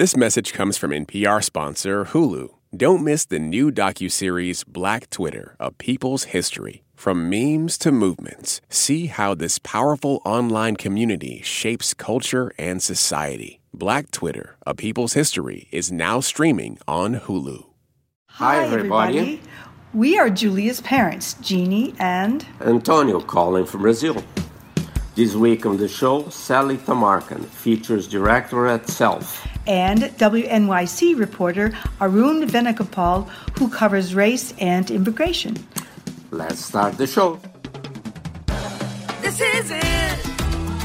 This message comes from NPR sponsor Hulu. Don't miss the new docuseries Black Twitter, A People's History. From memes to movements, see how this powerful online community shapes culture and society. Black Twitter, A People's History is now streaming on Hulu. Hi, everybody. We are Julia's parents, Jeannie and Antonio calling from Brazil. This week on the show, Sally Tamarkin, features director at Self. And WNYC reporter Arun Venugopal, who covers race and immigration. Let's start the show. This is it.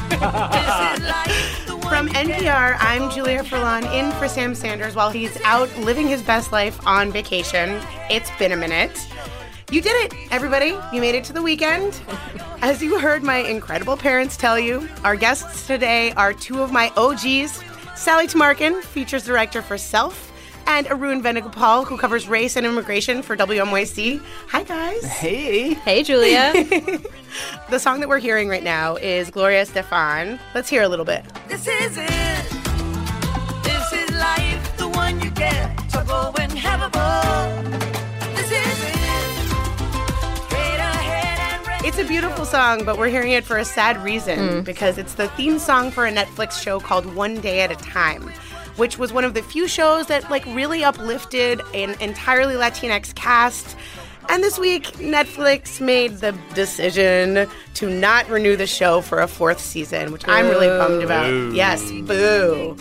this is life. From. NPR, I'm Julia Furlan in for Sam Sanders while he's out living his best life on vacation. It's been a minute. You did it, everybody. You made it to the weekend. As you heard my incredible parents tell you, our guests today are two of my OGs Sally Tamarkin, features director for Self, and Arun Venugopal, who covers race and immigration for WNYC. Hi, guys. Hey. Hey, Julia. The song that we're hearing right now is Gloria Estefan. Let's hear a little bit. This is it. It's a beautiful song, but we're hearing it for a sad reason hmm. because it's the theme song for a Netflix show called One Day at a Time, which was one of the few shows that like really uplifted an entirely Latinx cast. And this week, Netflix made the decision to not renew the show for a fourth season, which I'm really bummed about. Yes, boo.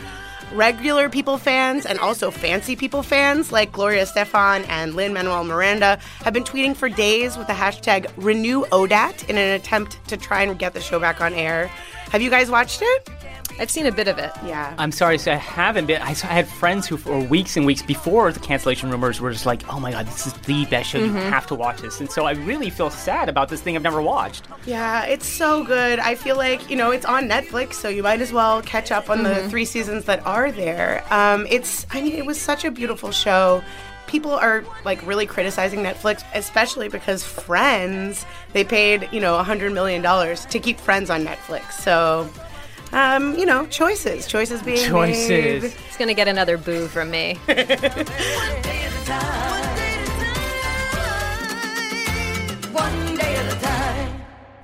Regular people fans and also fancy people fans like Gloria Estefan and Lin-Manuel Miranda have been tweeting for days with the hashtag RenewODAT in an attempt to try and get the show back on air. Have you guys watched it? I've seen a bit of it. Yeah. I'm sorry so I haven't been. I had friends who, for weeks and weeks before the cancellation rumors, were just like, "Oh my god, this is the best show. You have to watch this." And so I really feel sad about this thing I've never watched. Yeah, it's so good. I feel like, you know, it's on Netflix, so you might as well catch up on the three seasons that are there. Um, it's, I mean, it was such a beautiful show. People are like really criticizing Netflix, especially because Friends, they paid, you know, $100 million to keep Friends on Netflix. So, um, you know, choices. Choices being Choices. made. It's gonna get another boo from me. one day at a time. One day at a time.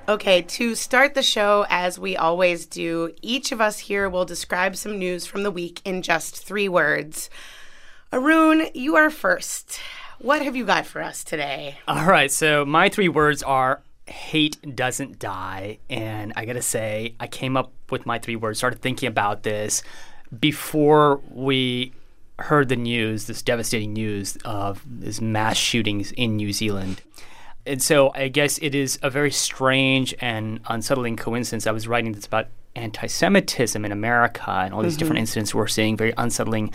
Okay, to start the show, as we always do, each of us here will describe some news from the week in just three words. Arun, you are first. What have you got for us today? All right, so my three words are hate doesn't die. And I gotta say, I came up with my three words, started thinking about this before we heard the news, this devastating news of these mass shootings in New Zealand. And so I guess it is a very strange and unsettling coincidence. I was writing this about anti Semitism in America and all these different incidents we're seeing, very unsettling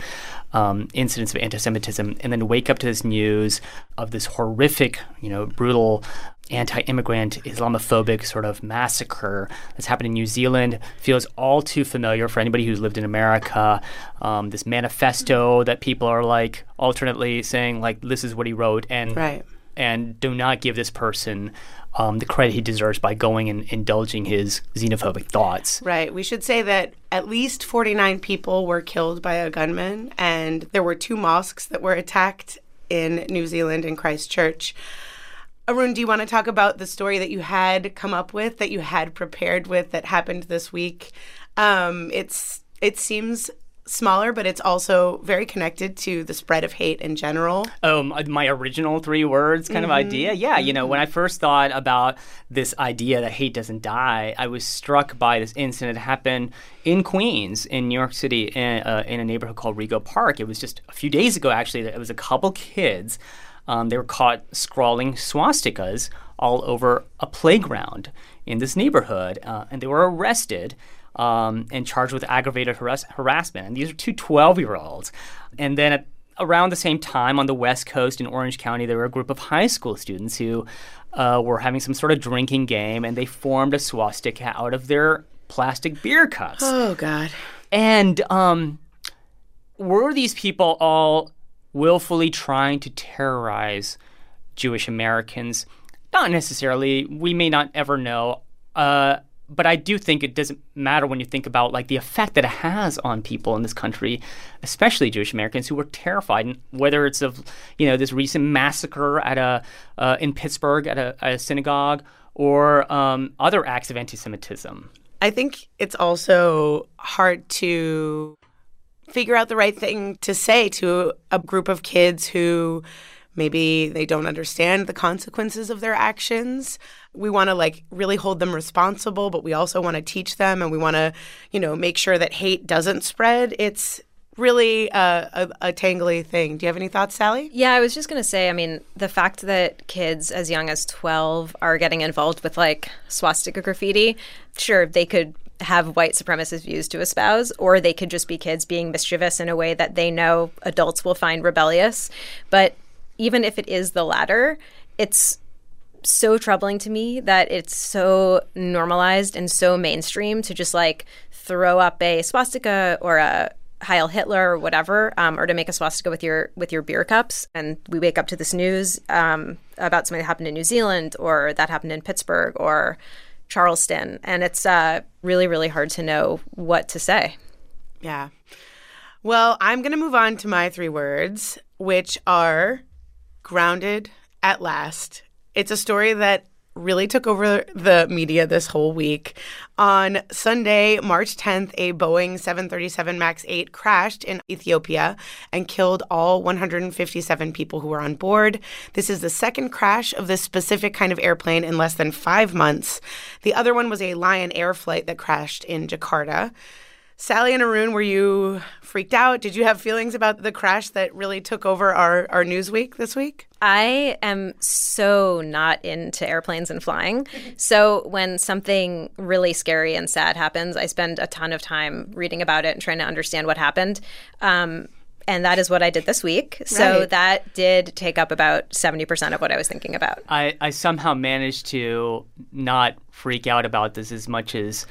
um, incidents of anti Semitism, and then wake up to this news of this horrific, you know, brutal anti immigrant, Islamophobic sort of massacre that's happened in New Zealand feels all too familiar for anybody who's lived in America. Um, this manifesto that people are like alternately saying, like, this is what he wrote. And Right. and do not give this person um, the credit he deserves by going and indulging his xenophobic thoughts. Right. We should say that at least 49 people were killed by a gunman, and there were two mosques that were attacked in New Zealand in Christchurch. Arun, do you want to talk about the story that you had come up with, that you had prepared with, that happened this week? Um, it's it seems smaller, but it's also very connected to the spread of hate in general. Oh, my, my original three words kind of idea. Yeah, you know, when I first thought about this idea that hate doesn't die, I was struck by this incident that happened in Queens, in New York City, in, uh, in a neighborhood called Rego Park. It was just a few days ago, actually. that It was a couple kids. Um, they were caught scrawling swastikas all over a playground in this neighborhood, uh, and they were arrested um, and charged with aggravated harass- harassment. And these are two 12 year olds. And then at around the same time on the West Coast in Orange County, there were a group of high school students who uh, were having some sort of drinking game, and they formed a swastika out of their plastic beer cups. Oh God. And um, were these people all willfully trying to terrorize Jewish Americans? Not necessarily. We may not ever know. Uh, but I do think it doesn't matter when you think about like the effect that it has on people in this country, especially Jewish Americans who were terrified. Whether it's of you know this recent massacre at a uh, in Pittsburgh at a, a synagogue or um, other acts of anti-Semitism. I think it's also hard to figure out the right thing to say to a group of kids who maybe they don't understand the consequences of their actions. We want to like really hold them responsible, but we also want to teach them and we want to, you know, make sure that hate doesn't spread. It's really a, a, a tangly thing. Do you have any thoughts, Sally? Yeah, I was just going to say, I mean, the fact that kids as young as 12 are getting involved with like swastika graffiti, sure, they could have white supremacist views to espouse, or they could just be kids being mischievous in a way that they know adults will find rebellious. But even if it is the latter, it's so troubling to me that it's so normalized and so mainstream to just like throw up a swastika or a Heil Hitler or whatever, um, or to make a swastika with your with your beer cups. And we wake up to this news um, about something that happened in New Zealand or that happened in Pittsburgh or Charleston, and it's uh, really really hard to know what to say. Yeah. Well, I'm going to move on to my three words, which are grounded at last. It's a story that really took over the media this whole week. On Sunday, March 10th, a Boeing 737 MAX 8 crashed in Ethiopia and killed all 157 people who were on board. This is the second crash of this specific kind of airplane in less than five months. The other one was a Lion Air flight that crashed in Jakarta. Sally and Arun, were you freaked out? Did you have feelings about the crash that really took over our, our news week this week? I am so not into airplanes and flying. So when something really scary and sad happens, I spend a ton of time reading about it and trying to understand what happened. Um, and that is what I did this week. So Right. that did take up about 70% of what I was thinking about. I, I somehow managed to not freak out about this as much as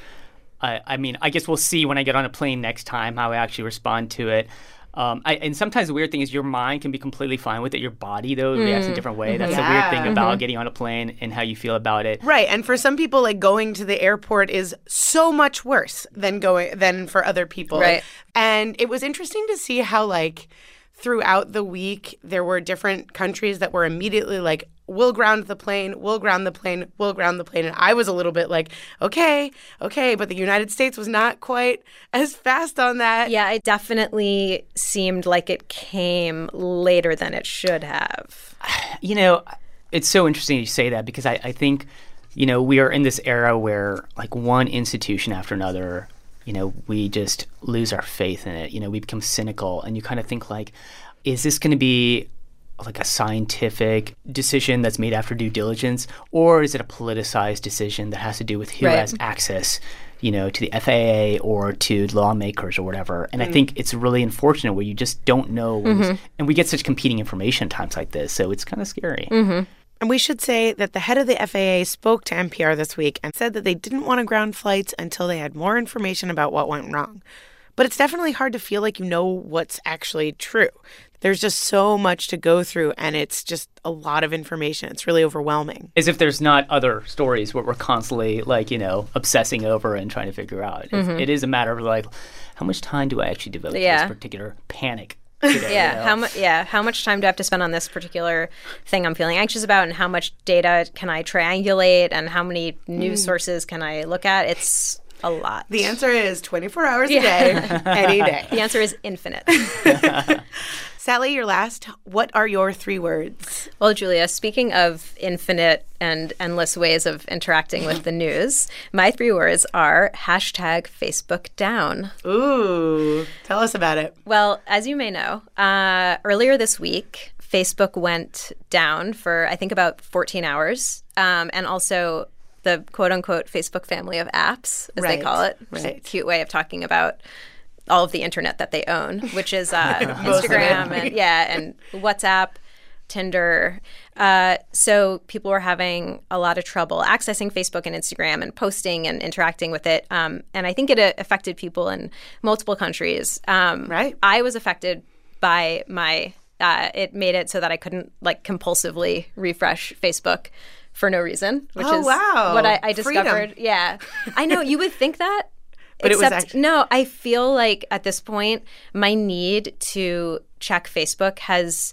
I, I mean, I guess we'll see when I get on a plane next time how I actually respond to it. Um, I, and sometimes the weird thing is your mind can be completely fine with it. Your body, though, reacts in a different way. That's the weird thing about getting on a plane and how you feel about it. Right, and for some people, like going to the airport is so much worse than going than for other people. Right. and it was interesting to see how like throughout the week there were different countries that were immediately like, "We'll ground the plane, we'll ground the plane, we'll ground the plane," and I was a little bit like, "Okay, okay," but the United States was not quite as fast on that. Yeah, it definitely seemed like it came later than it should have. You know, it's so interesting you say that because I, I think, you know, we are in this era where like one institution after another, you know, we just lose our faith in it. You know, we become cynical and you kind of think like, is this going to be like a scientific decision that's made after due diligence, or is it a politicized decision that has to do with who Right. has access, you know, to the FAA or to lawmakers or whatever? And I mm. think it's really unfortunate where you just don't know, this- mm-hmm. and we get such competing information at times like this, so it's kind of scary. Mm-hmm. And we should say that the head of the FAA spoke to NPR this week and said that they didn't want to ground flights until they had more information about what went wrong. But it's definitely hard to feel like you know what's actually true. There's just so much to go through, and it's just a lot of information. It's really overwhelming. As if there's not other stories what we're constantly like, you know, obsessing over and trying to figure out. It's, mm-hmm. it is a matter of like, how much time do I actually devote to this particular panic? Today, Yeah, you know? how much? Yeah, how much time do I have to spend on this particular thing I'm feeling anxious about, and how much data can I triangulate, and how many news mm. sources can I look at? It's a lot. The answer is 24 hours a day, any day. The answer is infinite. Sally, you're last. What are your three words? Well, Julia, speaking of infinite and endless ways of interacting with the news, my three words are hashtag Facebook down. Ooh, tell us about it. Well, as you may know, uh, earlier this week, Facebook went down for, I think, about 14 hours. Um, and also the quote unquote Facebook family of apps, as Right, they call it. Which is a cute way of talking about all of the internet that they own, which is uh, Most of it. Instagram and, yeah, and WhatsApp. Tinder. Uh, so people were having a lot of trouble accessing Facebook and Instagram and posting and interacting with it. Um, and I think it uh, affected people in multiple countries. Um, Right. I was affected by my. Uh, it made it so that I couldn't like compulsively refresh Facebook for no reason, which Oh, is wow. what I, I Freedom. discovered. Yeah, I know you would think that. But it was except, actu- no, I feel like at this point, my need to check Facebook has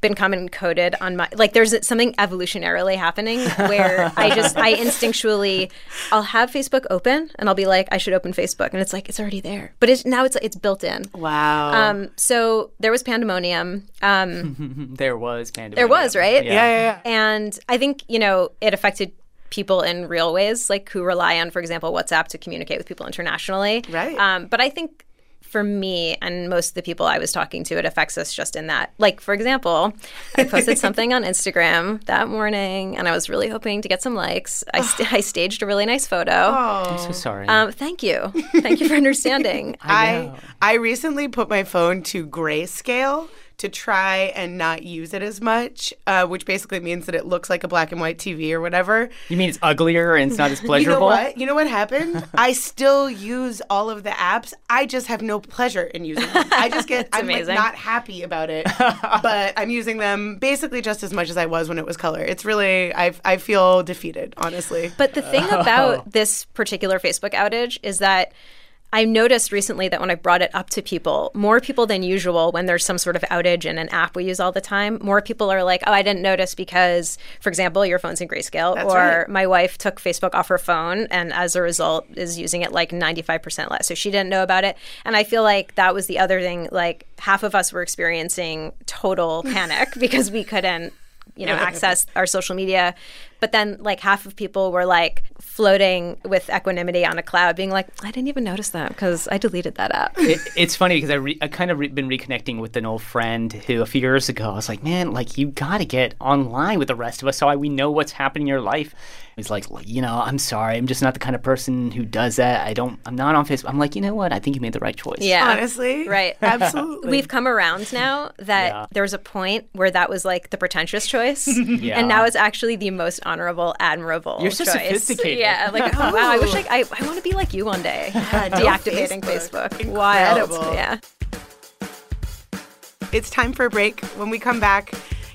been common coded on my like there's something evolutionarily happening where I just I instinctually I'll have Facebook open and I'll be like I should open Facebook and it's like it's already there but it's now it's it's built in Wow. um so there was pandemonium um There was pandemonium there was right yeah, yeah, yeah. and I think, you know, it affected people in real ways, like who rely on, for example, WhatsApp to communicate with people internationally. Right. Um, but I think for me and most of the people I was talking to, it affects us just in that. Like, for example, I posted something on Instagram that morning and I was really hoping to get some likes. I, st- I staged a really nice photo. Oh. I'm so sorry. Um, thank you. Thank you for understanding. I I recently put my phone to grayscale to try and not use it as much, uh, which basically means that it looks like a black and white TV or whatever. you mean it's uglier and it's not as You pleasurable? know what? You know what happened? I still use all of the apps. I just have no pleasure in using them. I just get I'm like amazing. not happy about it, but I'm using them basically just as much as I was when it was color. It's really I I feel defeated, honestly. But the thing about this particular Facebook outage is that I noticed recently that when I brought it up to people, more people than usual, when there's some sort of outage in an app we use all the time, more people are like, oh, I didn't notice because, for example, your phone's in grayscale, That's or right. my wife took Facebook off her phone and as a result is using it like 95% less. So she didn't know about it. And I feel like that was the other thing. Like half of us were experiencing total panic because we couldn't you know access our social media but then like half of people were like floating with equanimity on a cloud being like i didn't even notice that because i deleted that app it, it's funny because I, re- I kind of re- been reconnecting with an old friend who a few years ago I was like, man, like you got to get online with the rest of us so I, we know what's happening in your life. He's like, you know, I'm sorry, I'm just not the kind of person who does that. I don't, I'm not on Facebook. I'm like, you know what? I think you made the right choice. yeah Honestly, right absolutely. we've come around now that Yeah. there was a point where that was like the pretentious choice Yeah. and now it's actually the most honorable admirable You're so choice. sophisticated. yeah like oh wow i wish like, i, I want to be like you one day no uh, deactivating Facebook. facebook, wild Incredible. yeah It's time for a break. When we come back,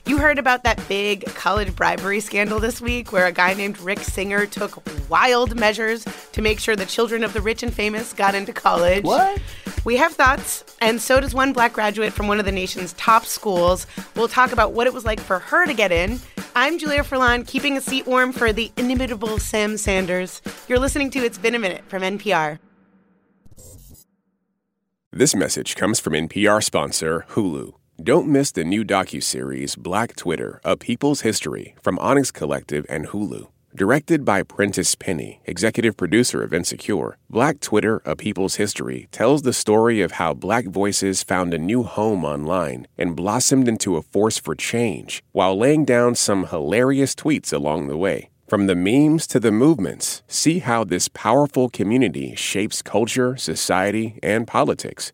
you heard about that big college bribery scandal this week where a guy named Rick Singer took wild measures to make sure the children of the rich and famous got into college. What? We have thoughts, and so does one black graduate from one of the nation's top schools. We'll talk about what it was like for her to get in. I'm Julia Furlan, keeping a seat warm for the inimitable Sam Sanders. You're listening to It's Been a Minute from NPR. This message comes from NPR sponsor Hulu. Don't miss the new docuseries Black Twitter: A People's History from Onyx Collective and Hulu. Directed by Prentice Penny, executive producer of Insecure, Black Twitter: A People's History tells the story of how black voices found a new home online and blossomed into a force for change while laying down some hilarious tweets along the way. From the memes to the movements, see how this powerful community shapes culture, society, and politics.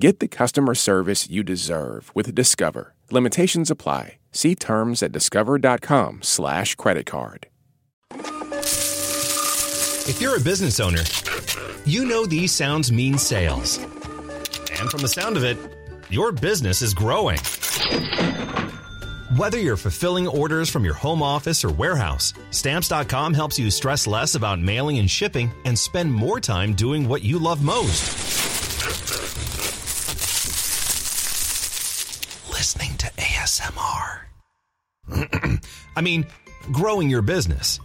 Get the customer service you deserve with Discover. Limitations apply. See terms at discover.com slash credit card. If you're a business owner, you know these sounds mean sales. And from the sound of it, your business is growing. Whether you're fulfilling orders from your home office or warehouse, Stamps.com helps you stress less about mailing and shipping and spend more time doing what you love most. Listening to ASMR. I mean, growing your business.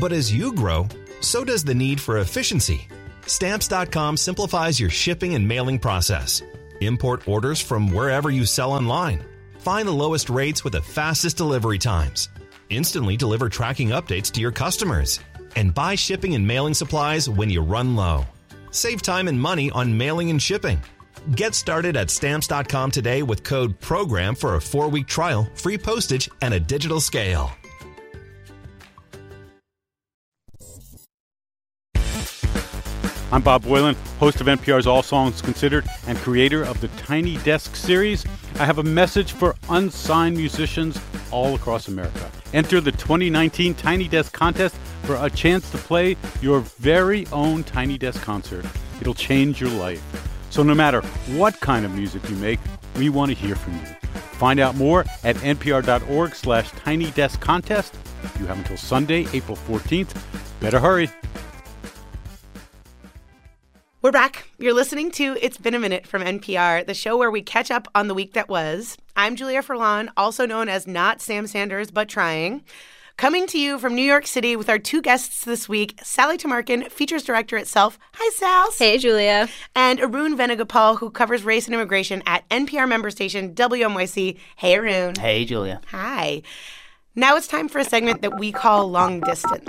But as you grow, so does the need for efficiency. Stamps.com simplifies your shipping and mailing process. Import orders from wherever you sell online. Find the lowest rates with the fastest delivery times. Instantly deliver tracking updates to your customers. And buy shipping and mailing supplies when you run low. Save time and money on mailing and shipping. Get started at stamps.com today with code PROGRAM for a four week trial, free postage, and a digital scale. I'm Bob Boilen, host of NPR's All Songs Considered and creator of the Tiny Desk series. I have a message for unsigned musicians all across America. Enter the 2019 Tiny Desk contest for a chance to play your very own Tiny Desk concert. It'll change your life. So no matter what kind of music you make, we want to hear from you. Find out more at npr.org slash tiny desk contest. You have until Sunday, April 14th. Better hurry. We're back. You're listening to It's Been a Minute from NPR, the show where we catch up on the week that was. I'm Julia Furlan, also known as not Sam Sanders, but trying. Coming to you from New York City with our two guests this week, Sally Tamarkin, features director at Self. Hi, Sal. Hey, Julia. And Arun Venugopal, who covers race and immigration at NPR member station WNYC. Hey, Arun. Hey, Julia. Hi. Now it's time for a segment that we call Long Distance.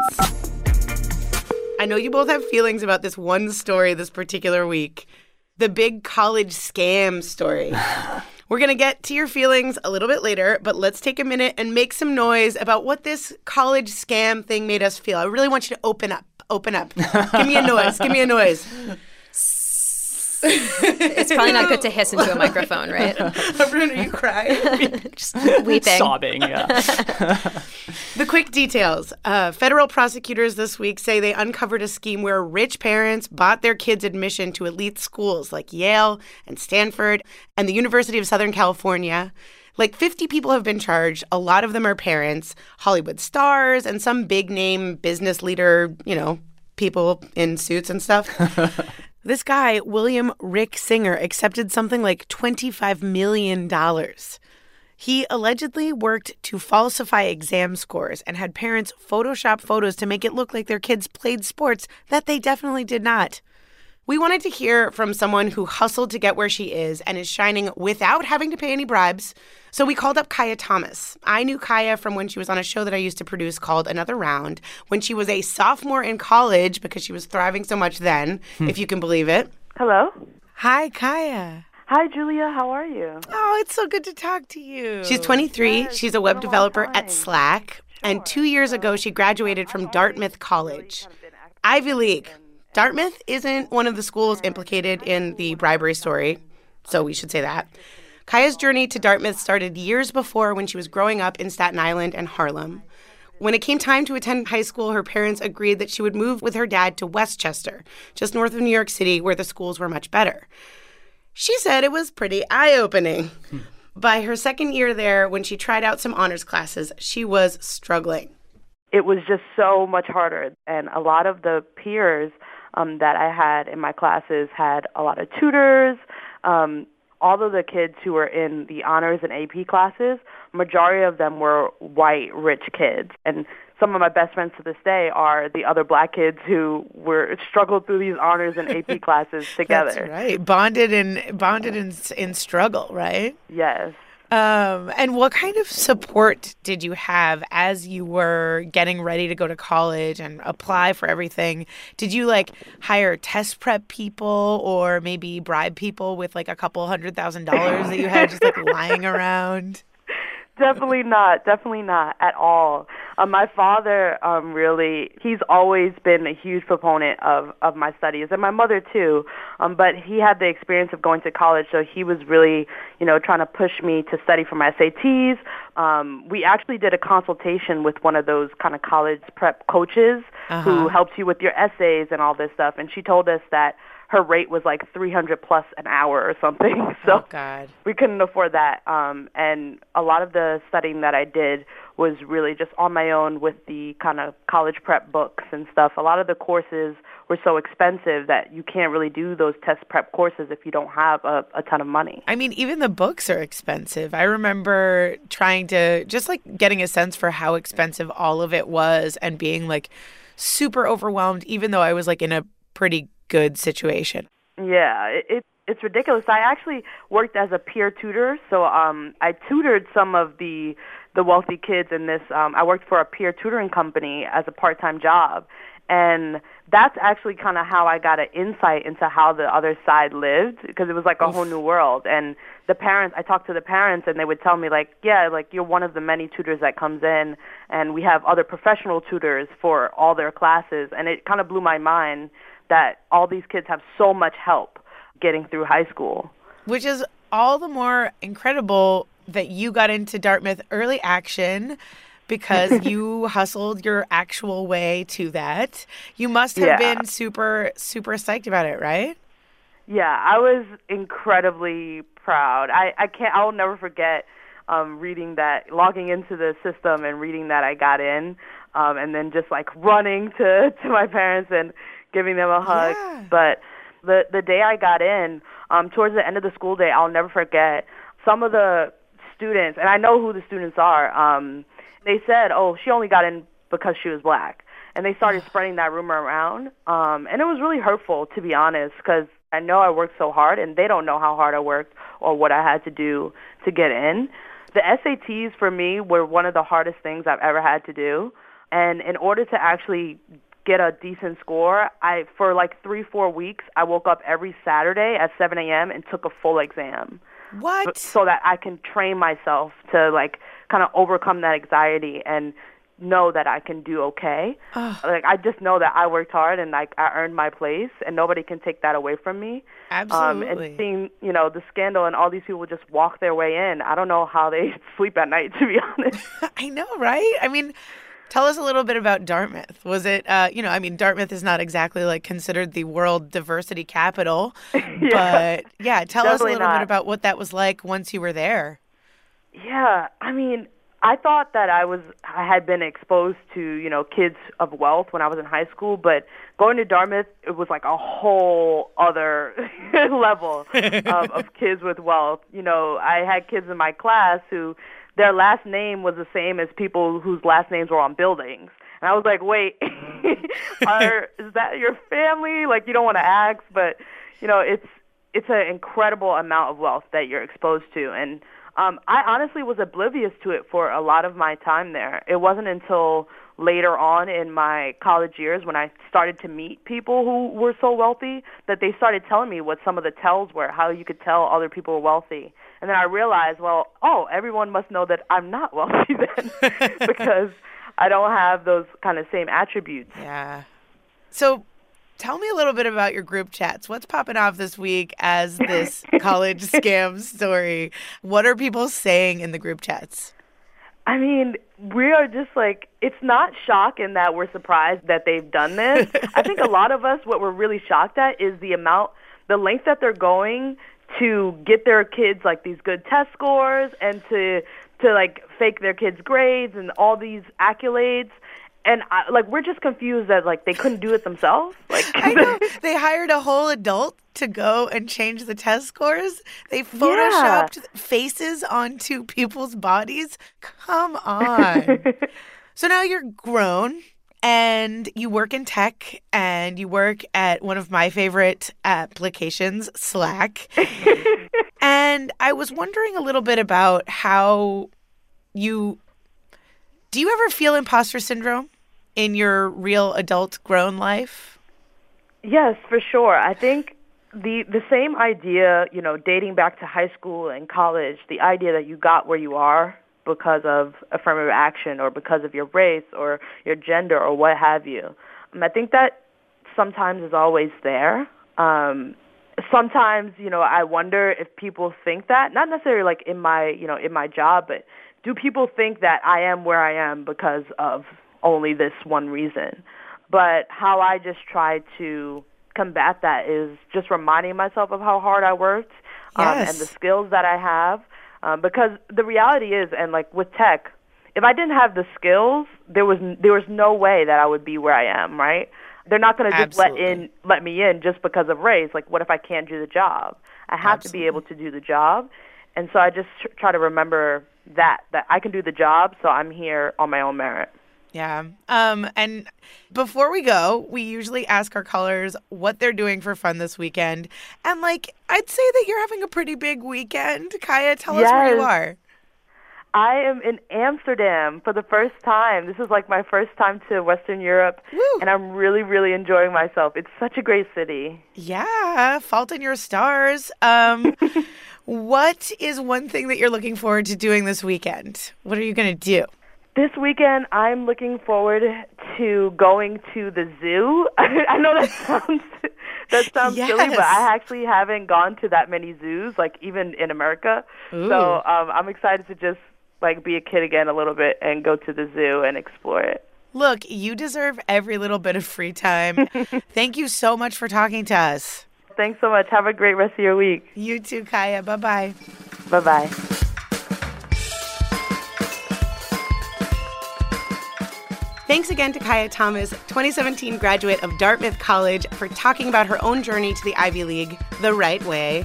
I know you both have feelings about this one story this particular week the big college scam story. We're going to get to your feelings a little bit later, but let's take a minute and make some noise about what this college scam thing made us feel. I really want you to open up. Open up. Give me a noise. Give me a noise. It's probably not good to hiss into a microphone, right? Arun, are you crying? Weeping. Sobbing, yeah. The quick details. Uh, federal prosecutors this week say they uncovered a scheme where rich parents bought their kids admission to elite schools like Yale and Stanford and the University of Southern California. Like 50 people have been charged. A lot of them are parents, Hollywood stars, and some big name business leader, you know, people in suits and stuff. This guy, William Rick Singer, accepted something like $25 million. He allegedly worked to falsify exam scores and had parents Photoshop photos to make it look like their kids played sports that they definitely did not. We wanted to hear from someone who hustled to get where she is and is shining without having to pay any bribes. So we called up Kaya Thomas. I knew Kaya from when she was on a show that I used to produce called Another Round, when she was a sophomore in college because she was thriving so much then, hmm. if you can believe it. Hello. Hi, Kaya. Hi, Julia. How are you? Oh, it's so good to talk to you. She's 23. She's a web developer at Slack. And two years ago, she graduated from Dartmouth College. Ivy League. Dartmouth isn't one of the schools implicated in the bribery story, so we should say that. Kaya's journey to Dartmouth started years before when she was growing up in Staten Island and Harlem. When it came time to attend high school, her parents agreed that she would move with her dad to Westchester, just north of New York City, where the schools were much better. She said it was pretty eye opening. Hmm. By her second year there, when she tried out some honors classes, she was struggling. It was just so much harder. And a lot of the peers um, that I had in my classes had a lot of tutors. Um, all of the kids who were in the honors and AP classes, majority of them were white, rich kids. And some of my best friends to this day are the other black kids who were struggled through these honors and AP classes together. That's right. Bonded in bonded in in struggle, right? Yes. Um, and what kind of support did you have as you were getting ready to go to college and apply for everything? Did you like hire test prep people or maybe bribe people with like a couple hundred thousand dollars that you had just like lying around? Definitely not. Definitely not at all. Um, my father um, really, he's always been a huge proponent of, of my studies, and my mother too. Um, but he had the experience of going to college, so he was really, you know, trying to push me to study for my SATs. Um, we actually did a consultation with one of those kind of college prep coaches Uh-huh. who helps you with your essays and all this stuff, and she told us that her rate was like 300 plus an hour or something. So Oh God. we couldn't afford that. Um, and a lot of the studying that I did was really just on my own with the kind of college prep books and stuff. A lot of the courses were so expensive that you can't really do those test prep courses if you don't have a, a ton of money. I mean, even the books are expensive. I remember trying to just like getting a sense for how expensive all of it was and being like super overwhelmed, even though I was like in a pretty good situation. Yeah, it, it it's ridiculous. I actually worked as a peer tutor, so um I tutored some of the the wealthy kids in this um I worked for a peer tutoring company as a part-time job. And that's actually kind of how I got an insight into how the other side lived because it was like a whole new world. And the parents, I talked to the parents and they would tell me like, yeah, like you're one of the many tutors that comes in and we have other professional tutors for all their classes. And it kind of blew my mind that all these kids have so much help getting through high school. Which is all the more incredible that you got into Dartmouth early action because you hustled your actual way to that. You must have Yeah. been super, super psyched about it, right? Yeah, I was incredibly proud. I, I can't I'll never forget um reading that logging into the system and reading that I got in um and then just like running to to my parents and giving them a hug. Yeah. But the the day I got in, um towards the end of the school day, I'll never forget some of the students and I know who the students are. Um they said, "Oh, she only got in because she was black." And they started spreading that rumor around. Um and it was really hurtful to be honest cuz I know I worked so hard and they don't know how hard I worked or what I had to do to get in. The SATs for me were one of the hardest things I've ever had to do. And in order to actually get a decent score, I for like three, four weeks I woke up every Saturday at seven AM and took a full exam What? so that I can train myself to like kind of overcome that anxiety and know that I can do okay. Like I just know that I worked hard and like I earned my place and nobody can take that away from me. Um, Absolutely. and seeing, you know, the scandal and all these people just walk their way in. I don't know how they sleep at night to be honest. I know, right? I mean, tell us a little bit about Dartmouth. Was it, uh, you know, I mean, Dartmouth is not exactly like considered the world diversity capital, but yeah, tell us a little bit about what that was like once you were there. Yeah, I mean, I thought that I was I had been exposed to you know kids of wealth when I was in high school, but going to Dartmouth it was like a whole other level of, of kids with wealth. You know, I had kids in my class who their last name was the same as people whose last names were on buildings. And I was like, wait, are, is that your family? Like, you don't want to ask, but you know, it's it's an incredible amount of wealth that you're exposed to, and um, I honestly was oblivious to it for a lot of my time there. It wasn't until later on in my college years when I started to meet people who were so wealthy that they started telling me what some of the tells were, how you could tell other people were wealthy. And then I realized, well, oh, everyone must know that I'm not wealthy then because I don't have those kind of same attributes. Yeah. So tell me a little bit about your group chats. What's popping off this week as this college scam story? What are people saying in the group chats? I mean, we are just like, it's not shock in that we're surprised that they've done this. I think a lot of us, what we're really shocked at is the amount, the length that they're going to get their kids like these good test scores and to, to like fake their kids' grades and all these accolades. And I, like, we're just confused that like they couldn't do it themselves. Like, I know they hired a whole adult to go and change the test scores. They photoshopped faces onto people's bodies. Come on. so now you're grown and you work in tech and you work at one of my favorite applications, Slack. and I was wondering a little bit about how you do you ever feel imposter syndrome in your real adult grown life? Yes, for sure. I think the the same idea, you know, dating back to high school and college, the idea that you got where you are because of affirmative action or because of your race or your gender or what have you. Um, I think that sometimes is always there. Um, sometimes, you know, I wonder if people think that, not necessarily like in my, you know, in my job, but do people think that I am where I am because of only this one reason? But how I just try to combat that is just reminding myself of how hard I worked um, and the skills that I have. Um, because the reality is, and like with tech, if I didn't have the skills, there was there was no way that I would be where I am. Right? They're not going to just let in let me in just because of race. Like, what if I can't do the job? I have to be able to do the job, and so I just tr- try to remember that that I can do the job, so I'm here on my own merit. Yeah. Um, and before we go, we usually ask our callers what they're doing for fun this weekend. And like, I'd say that you're having a pretty big weekend. Kaya, tell us where you are. I am in Amsterdam for the first time. This is like my first time to Western Europe, and I'm really, really enjoying myself. It's such a great city. Yeah, Fault in Your Stars. Um, what is one thing that you're looking forward to doing this weekend? What are you going to do? This weekend, I'm looking forward to going to the zoo. I know that sounds that sounds silly, but I actually haven't gone to that many zoos, like even in America. Ooh. So um, I'm excited to just like be a kid again a little bit and go to the zoo and explore it. Look, you deserve every little bit of free time. Thank you so much for talking to us. Thanks so much. Have a great rest of your week. You too, Kaya. Bye bye. Bye bye. Thanks again to Kaya Thomas, 2017 graduate of Dartmouth College, for talking about her own journey to the Ivy League the right way.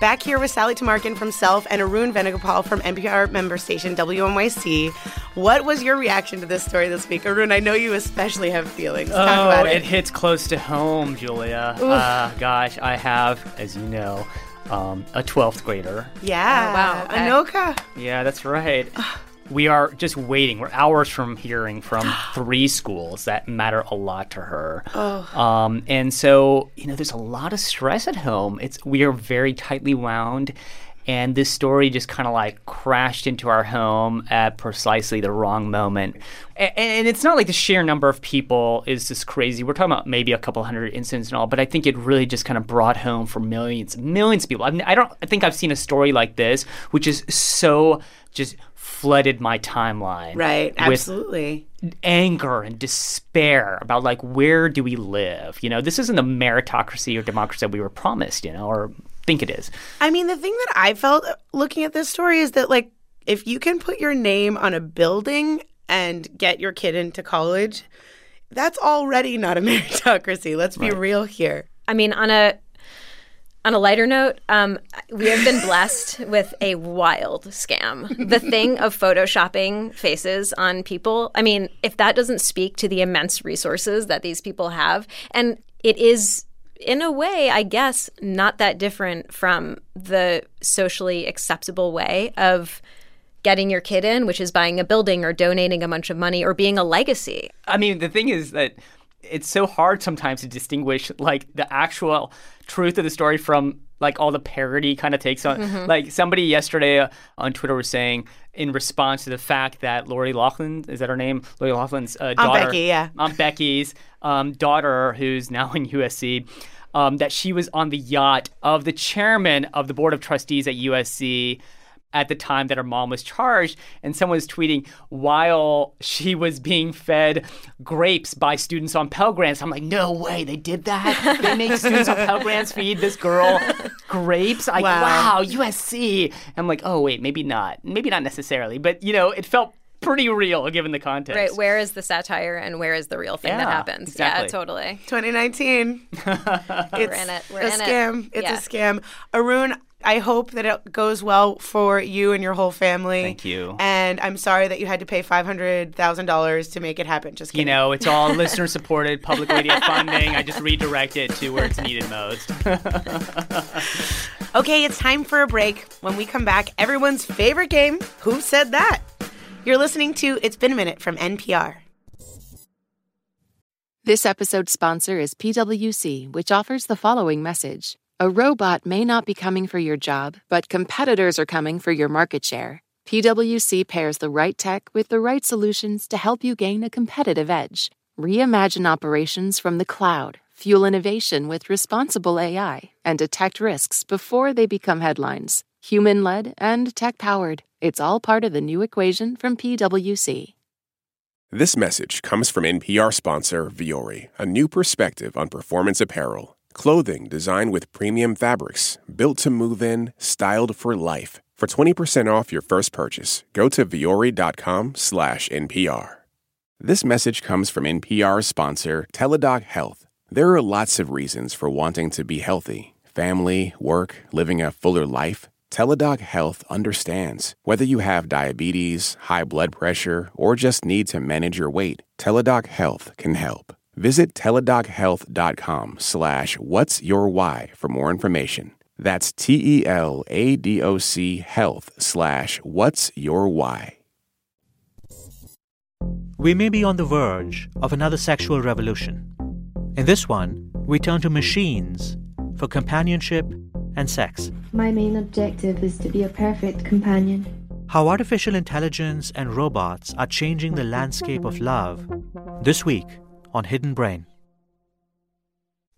Back here with Sally Tamarkin from Self and Arun Venugopal from NPR member station WNYC. What was your reaction to this story this week? Arun, I know you especially have feelings. Talk oh, about it. it. hits close to home, Julia. Uh, gosh, I have, as you know, um, a 12th grader. Yeah. Oh, wow. Anoka. Yeah, that's right. We are just waiting. We're hours from hearing from three schools that matter a lot to her. Oh. Um, and so, you know, there's a lot of stress at home. It's we are very tightly wound. And this story just kind of like crashed into our home at precisely the wrong moment. A- And, it's not like the sheer number of people is just crazy. We're talking about maybe a couple hundred incidents and all, but I think it really just kind of brought home for millions, millions of people. I, mean, I don't I think I've seen a story like this, which is so just flooded my timeline. Right, with absolutely. anger and despair about like where do we live? You know, this isn't the meritocracy or democracy that we were promised, you know, or think it is. I mean, the thing that I felt looking at this story is that, like, if you can put your name on a building and get your kid into college, that's already not a meritocracy. Let's be real here. I mean, on a on a lighter note, um, we have been blessed with a wild scam. The thing of photoshopping faces on people. I mean, if that doesn't speak to the immense resources that these people have, and it is in a way, I guess, not that different from the socially acceptable way of getting your kid in, which is buying a building or donating a bunch of money or being a legacy. I mean, the thing is that it's so hard sometimes to distinguish like the actual truth of the story from like all the parody kind of takes on. Mhm. Like somebody yesterday uh, on Twitter was saying in response to the fact that Lori Loughlin is that her name? Lori Loughlin's uh, daughter, Becky, yeah. Aunt Becky's um, daughter, who's now in USC. Um, that she was on the yacht of the chairman of the board of trustees at USC at the time that her mom was charged, and someone was tweeting while she was being fed grapes by students on Pell Grants. I'm like, no way, they did that. They make students on Pell Grants feed this girl grapes. Like, Wow. wow, USC. I'm like, oh wait, maybe not, maybe not necessarily, but you know, it felt pretty real given the context. Right? Where is the satire and where is the real thing that happens? exactly. Yeah, totally. 2019. it's in it. We're a in it. scam. It's Yeah. a scam. Arun, I hope that it goes well for you and your whole family. Thank you. And I'm sorry that you had to pay $500,000 to make it happen. Just You know, it's all listener supported public radio funding. I just redirect it to where it's needed most. Okay, it's time for a break. When we come back, everyone's favorite game, Who Said That? You're listening to It's Been a Minute from NPR. This episode's sponsor is PWC, which offers the following message A robot may not be coming for your job, but competitors are coming for your market share. PWC pairs the right tech with the right solutions to help you gain a competitive edge. Reimagine operations from the cloud, fuel innovation with responsible AI, and detect risks before they become headlines. Human led and tech powered. It's all part of the new equation from PWC. This message comes from NPR sponsor Vuori, a new perspective on performance apparel. Clothing designed with premium fabrics, built to move in, styled for life. For 20% off your first purchase, go to vuori.com slash NPR. This message comes from NPR sponsor Teladoc Health. There are lots of reasons for wanting to be healthy. Family, work, living a fuller life. Teladoc Health understands. Whether you have diabetes, high blood pressure, or just need to manage your weight, Teladoc Health can help. Visit teladochealth.com slash what's your why for more information. That's T-E-L-A-D-O-C health slash what's your why. We may be on the verge of another sexual revolution. In this one, we turn to machines for companionship and sex. My main objective is to be a perfect companion. How artificial intelligence and robots are changing the landscape of love. This week on Hidden Brain.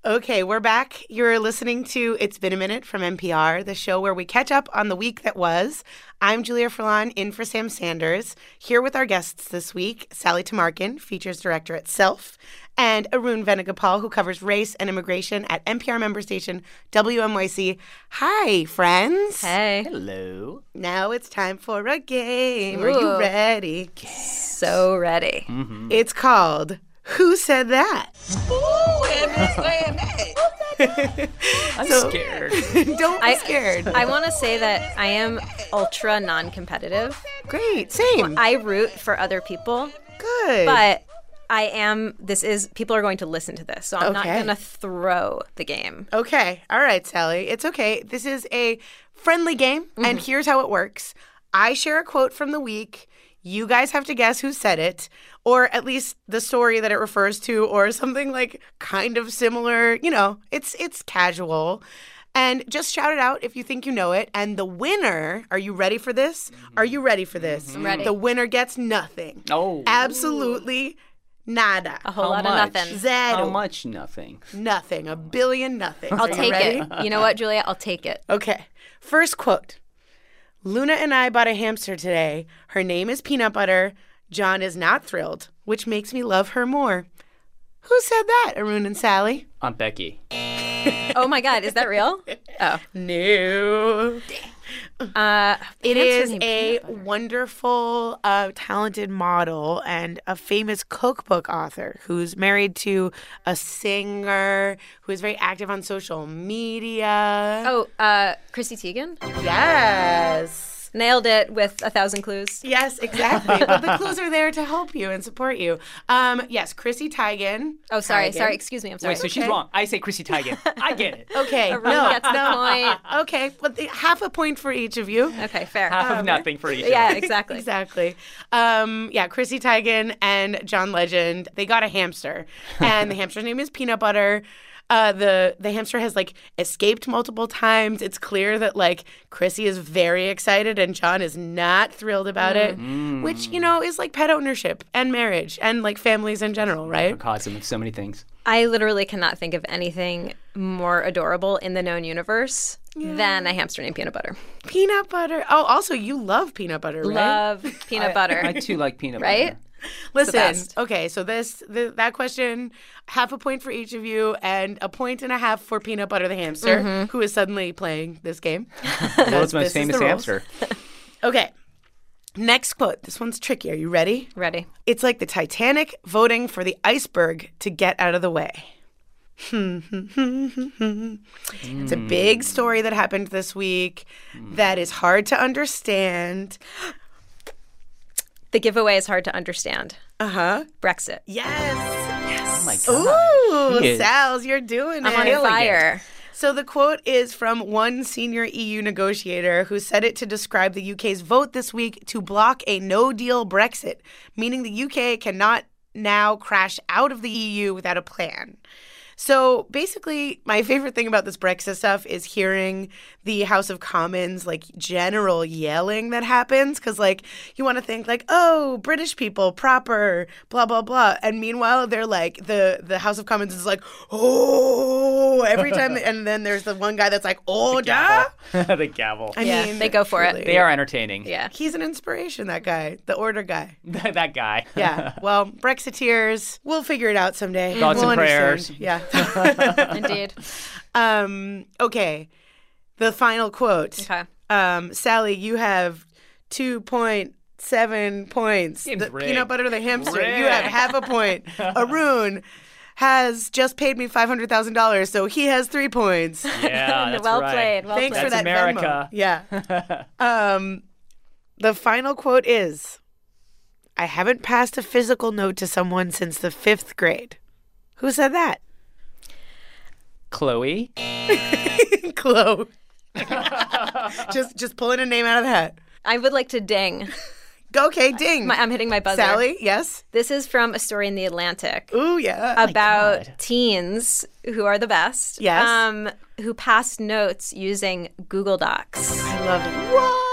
Okay, we're back. You're listening to It's Been a Minute from NPR, the show where we catch up on the week that was. I'm Julia Furlan, in for Sam Sanders, here with our guests this week Sally Tamarkin, features director at Self, and Arun Venugopal, who covers race and immigration at NPR member station WNYC. Hi, friends. Hey. Hello. Now it's time for a game. Are you Ooh. ready? So ready. Mm-hmm. It's called Who Said That? I'm So- scared. Don't be I- scared. I want to say that I am ultra non competitive. Great, same. I root for other people, Good. but I am, this is, people are going to listen to this, so I'm not going to throw the game. Okay. All right, Sally. It's okay. This is a friendly game, Mm-hmm. and here's how it works I share a quote from the week. You guys have to guess who said it, or at least the story that it refers to, or something like kind of similar. You know, it's it's casual. And just shout it out if you think you know it. And the winner, are you ready for this? Mm-hmm. Are you ready for this? I'm ready. The winner gets nothing. Oh. Absolutely nada. A whole How lot much? of nothing. Zero. How much? Nothing. Nothing. A billion nothing. I'll take it. You know what, Julia? I'll take it. Okay. First quote Luna and I bought a hamster today. Her name is Peanut Butter. John is not thrilled, which makes me love her more. Who said that, Arun and Sally? Aunt Becky. Oh my God, is that real? Oh. No. Uh, It hamster is named a wonderful, uh, talented model and a famous cookbook author who's married to a singer who is very active on social media. Oh, uh, Chrissy Teigen? yes. Nailed it with a thousand clues. Yes, exactly. but the clues are there to help you and support you. Um, yes, Chrissy Teigen. Oh, sorry, Teigen. sorry. Excuse me. I'm sorry. Wait, so she's wrong. I say Chrissy Teigen. I get it. Okay, Everyone no, gets no. point. Okay, but the, half a point for each of you. Okay, fair. Half of nothing for each. yeah, of us. exactly. Exactly. Um, yeah, Chrissy Teigen and John Legend, they got a hamster, and the hamster's name is Peanut Butter. Uh, the the hamster has like escaped multiple times. It's clear that like Chrissy is very excited and John is not thrilled about it, which you know is like pet ownership and marriage and like families in general, right? Cosm of so many things. I literally cannot think of anything more adorable in the known universe than a hamster named Peanut Butter. Peanut butter. Oh, also you love peanut butter, right? Love peanut butter. I too like peanut butter. right? Butter. Listen, okay, so this the, that question, half a point for each of you, and a point and a half for Peanut Butter the hamster, Mm-hmm. who is suddenly playing this game. The world's This most is famous the rules. hamster. Okay, next quote. This one's tricky. Are you ready? Ready. It's like the Titanic voting for the iceberg to get out of the way. it's a big story that happened this week that is hard to understand. The giveaway is hard to understand. Uh huh. Brexit. Yes. Yes. Oh my god. Ooh, He Sal's, you're doing I'm it. on fire. So the quote is from one senior EU negotiator who said it to describe the UK's vote this week to block a no deal Brexit, meaning the UK cannot now crash out of the EU without a plan. So basically, my favorite thing about this Brexit stuff is hearing the House of Commons like general yelling that happens because like you want to think like oh British people proper blah blah blah and meanwhile they're like the the House of Commons is like oh every time and then there's the one guy that's like oh da the gavel. I Yeah, mean they go for it. They are entertaining. Yeah. he's an inspiration that guy the order guy that guy. yeah well Brexiteers we'll figure it out someday Thoughts we'll and prayers. yeah Indeed. Um, okay. The final quote. Okay. Um, Sally, you have 2.7 points. Game's The rigged. peanut butter the hamster, you have half a point. Arun has just paid me $500,000, so he has three points. Yeah, that's well right. played. Well Thanks played. for That's that America. Venmo. Yeah. um, the final quote is I haven't passed a physical note to someone since the fifth grade. Who said that? Chloe. Chloe. just just pulling a name out of the hat. I would like to ding. Okay, ding. My, I'm hitting my buzzer. Sally, yes. This is from a story in the Atlantic Ooh, yeah. about God. teens who are the best. Yes. Um, who pass notes using Google Docs. I love it. What?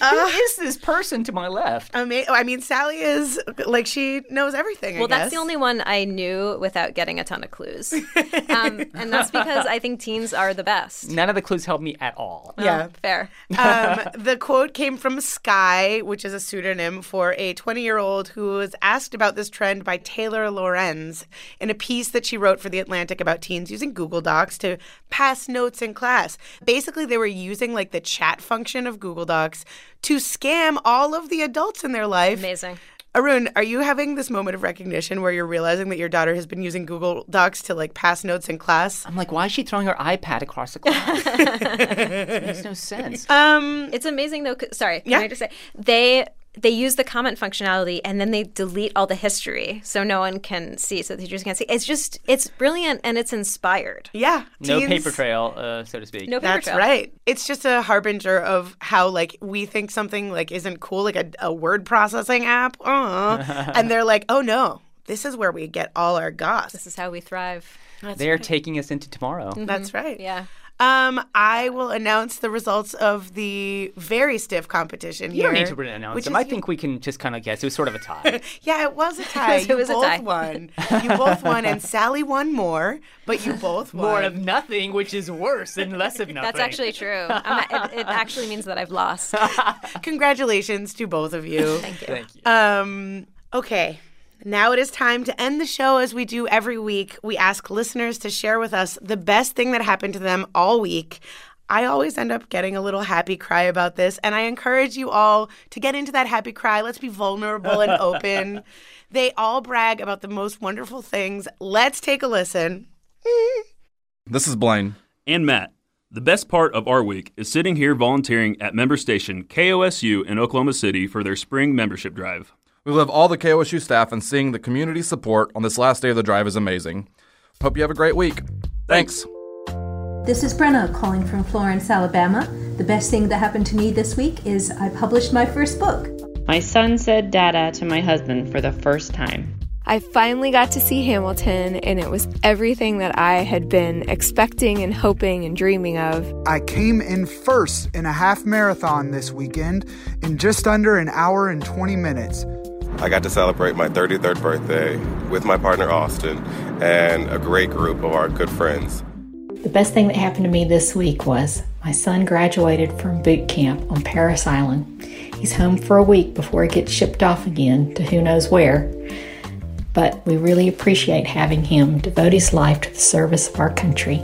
Who is this person to my left? Ama- I mean, Sally is like she knows everything. I Well, that's the only one I knew without getting a ton of clues. um, and that's because I think teens are the best. None of the clues helped me at all. Yeah. Oh, fair. um, the quote came from Sky, which is a pseudonym for a 20 year old who was asked about this trend by Taylor Lorenz in a piece that she wrote for The Atlantic about teens using Google Docs to pass notes in class. Basically, they were using like the chat function of Google Docs to scam all of the adults in their life. Amazing. Arun, are you having this moment of recognition where you're realizing that your daughter has been using Google Docs to like pass notes in class? I'm like, why is she throwing her iPad across the class? it makes no sense. Um, It's amazing though. Sorry, can Yeah. I just say they they use the comment functionality and then they delete all the history so no one can see, so the teachers can't see. It's just it's brilliant and it's inspired. yeah. no teens- paper trail, uh, so to speak. No paper That's trail. right. It's just a harbinger of how like we think something like isn't cool, like a, a word processing app. Uh, and they're like, oh no, this is where we get all our goss. This is how we thrive. They're taking us into tomorrow. That's right. Yeah. Um, I will announce the results of the very stiff competition You here. don't need to announce which them. is I think we can just kind of guess. It was sort of a tie. Yeah, it was a tie. It you was a both tie. won. You both won, and Sally won more, but you both won. More of nothing, which is worse than less of nothing. That's actually true. I'm, it, it actually means that I've lost. Congratulations to both of you. Thank you. Thank you. Um, okay. Now it is time to end the show as we do every week. We ask listeners to share with us the best thing that happened to them all week. I always end up getting a little happy cry about this, and I encourage you all to get into that happy cry. Let's be vulnerable and open. They all brag about the most wonderful things. Let's take a listen. This is Blaine. And Matt. The best part of our week is sitting here volunteering at member station KOSU in Oklahoma City for their spring membership drive. We love all the KOSU staff and seeing the community support on this last day of the drive is amazing. Hope you have a great week. Thanks. This is Brenna calling from Florence, Alabama. The best thing that happened to me this week is I published my first book. My son said dada to my husband for the first time. I finally got to see Hamilton, and it was everything that I had been expecting and hoping and dreaming of. I came in first in a half marathon this weekend in just under an hour and 20 minutes. I got to celebrate my 33rd birthday with my partner Austin and a great group of our good friends. The best thing that happened to me this week was my son graduated from boot camp on Parris Island. He's home for a week before he gets shipped off again to who knows where. But we really appreciate having him devote his life to the service of our country.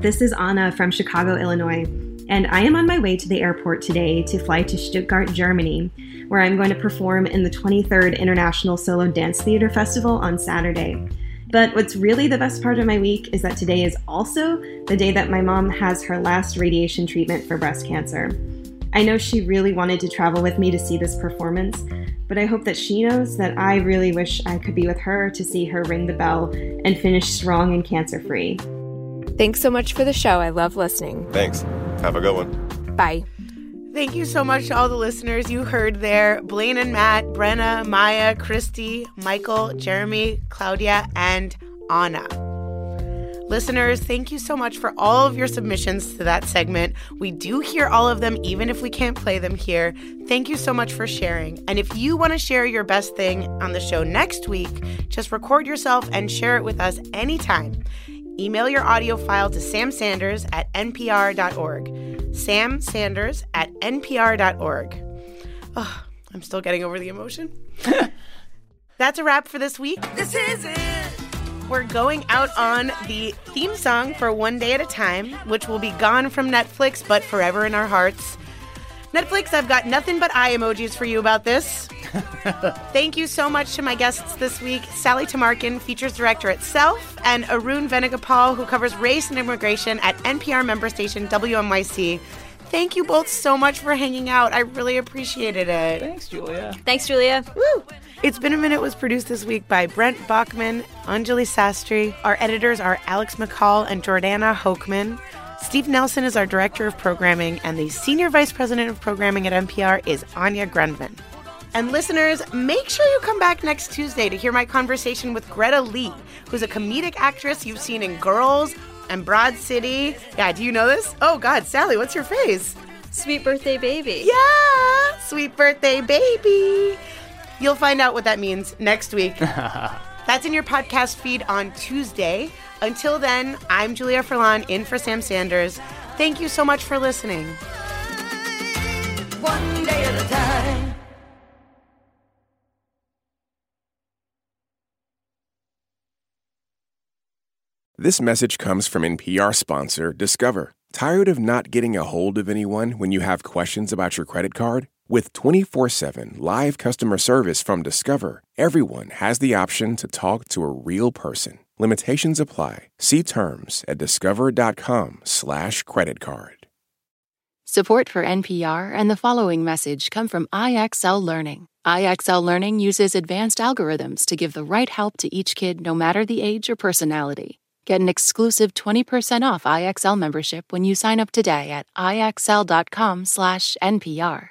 This is Anna from Chicago, Illinois, and I am on my way to the airport today to fly to Stuttgart, Germany, where I'm going to perform in the 23rd International Solo Dance Theater Festival on Saturday. But what's really the best part of my week is that today is also the day that my mom has her last radiation treatment for breast cancer. I know she really wanted to travel with me to see this performance, but I hope that she knows that I really wish I could be with her to see her ring the bell and finish strong and cancer free. Thanks so much for the show. I love listening. Thanks. Have a good one. Bye. Thank you so much to all the listeners you heard there Blaine and Matt, Brenna, Maya, Christy, Michael, Jeremy, Claudia, and Anna. Listeners, thank you so much for all of your submissions to that segment. We do hear all of them, even if we can't play them here. Thank you so much for sharing. And if you want to share your best thing on the show next week, just record yourself and share it with us anytime. Email your audio file to Sam Sanders at npr.org. Sam Sanders at npr.org. Oh, I'm still getting over the emotion. That's a wrap for this week. This is it. We're going out on the theme song for One Day at a Time, which will be gone from Netflix but forever in our hearts. Netflix, I've got nothing but eye emojis for you about this. Thank you so much to my guests this week Sally Tamarkin, features director at Self, and Arun Venugopal, who covers race and immigration at NPR member station WNYC. Thank you both so much for hanging out. I really appreciated it. Thanks, Julia. Thanks, Julia. Woo! It's Been a Minute was produced this week by Brent Baughman, Anjuli Sastry. Our editors are Alex McCall and Jordana Hochman. Steve Nelson is our director of programming, and the senior vice president of programming at NPR is Anya Grundman. And listeners, make sure you come back next Tuesday to hear my conversation with Greta Lee, who's a comedic actress you've seen in Girls and Broad City. Yeah, do you know this? Oh, God, Sally, what's your face? Sweet birthday baby. Yeah, sweet birthday baby. You'll find out what that means next week. That's in your podcast feed on Tuesday. Until then, I'm Julia Furlan in for Sam Sanders. Thank you so much for listening. One day at a time. This message comes from NPR sponsor Discover. Tired of not getting a hold of anyone when you have questions about your credit card? With 24 7 live customer service from Discover, everyone has the option to talk to a real person. Limitations apply. See terms at discover.com/slash credit card. Support for NPR and the following message come from IXL Learning. IXL Learning uses advanced algorithms to give the right help to each kid no matter the age or personality. Get an exclusive 20% off IXL membership when you sign up today at IXL.com/NPR.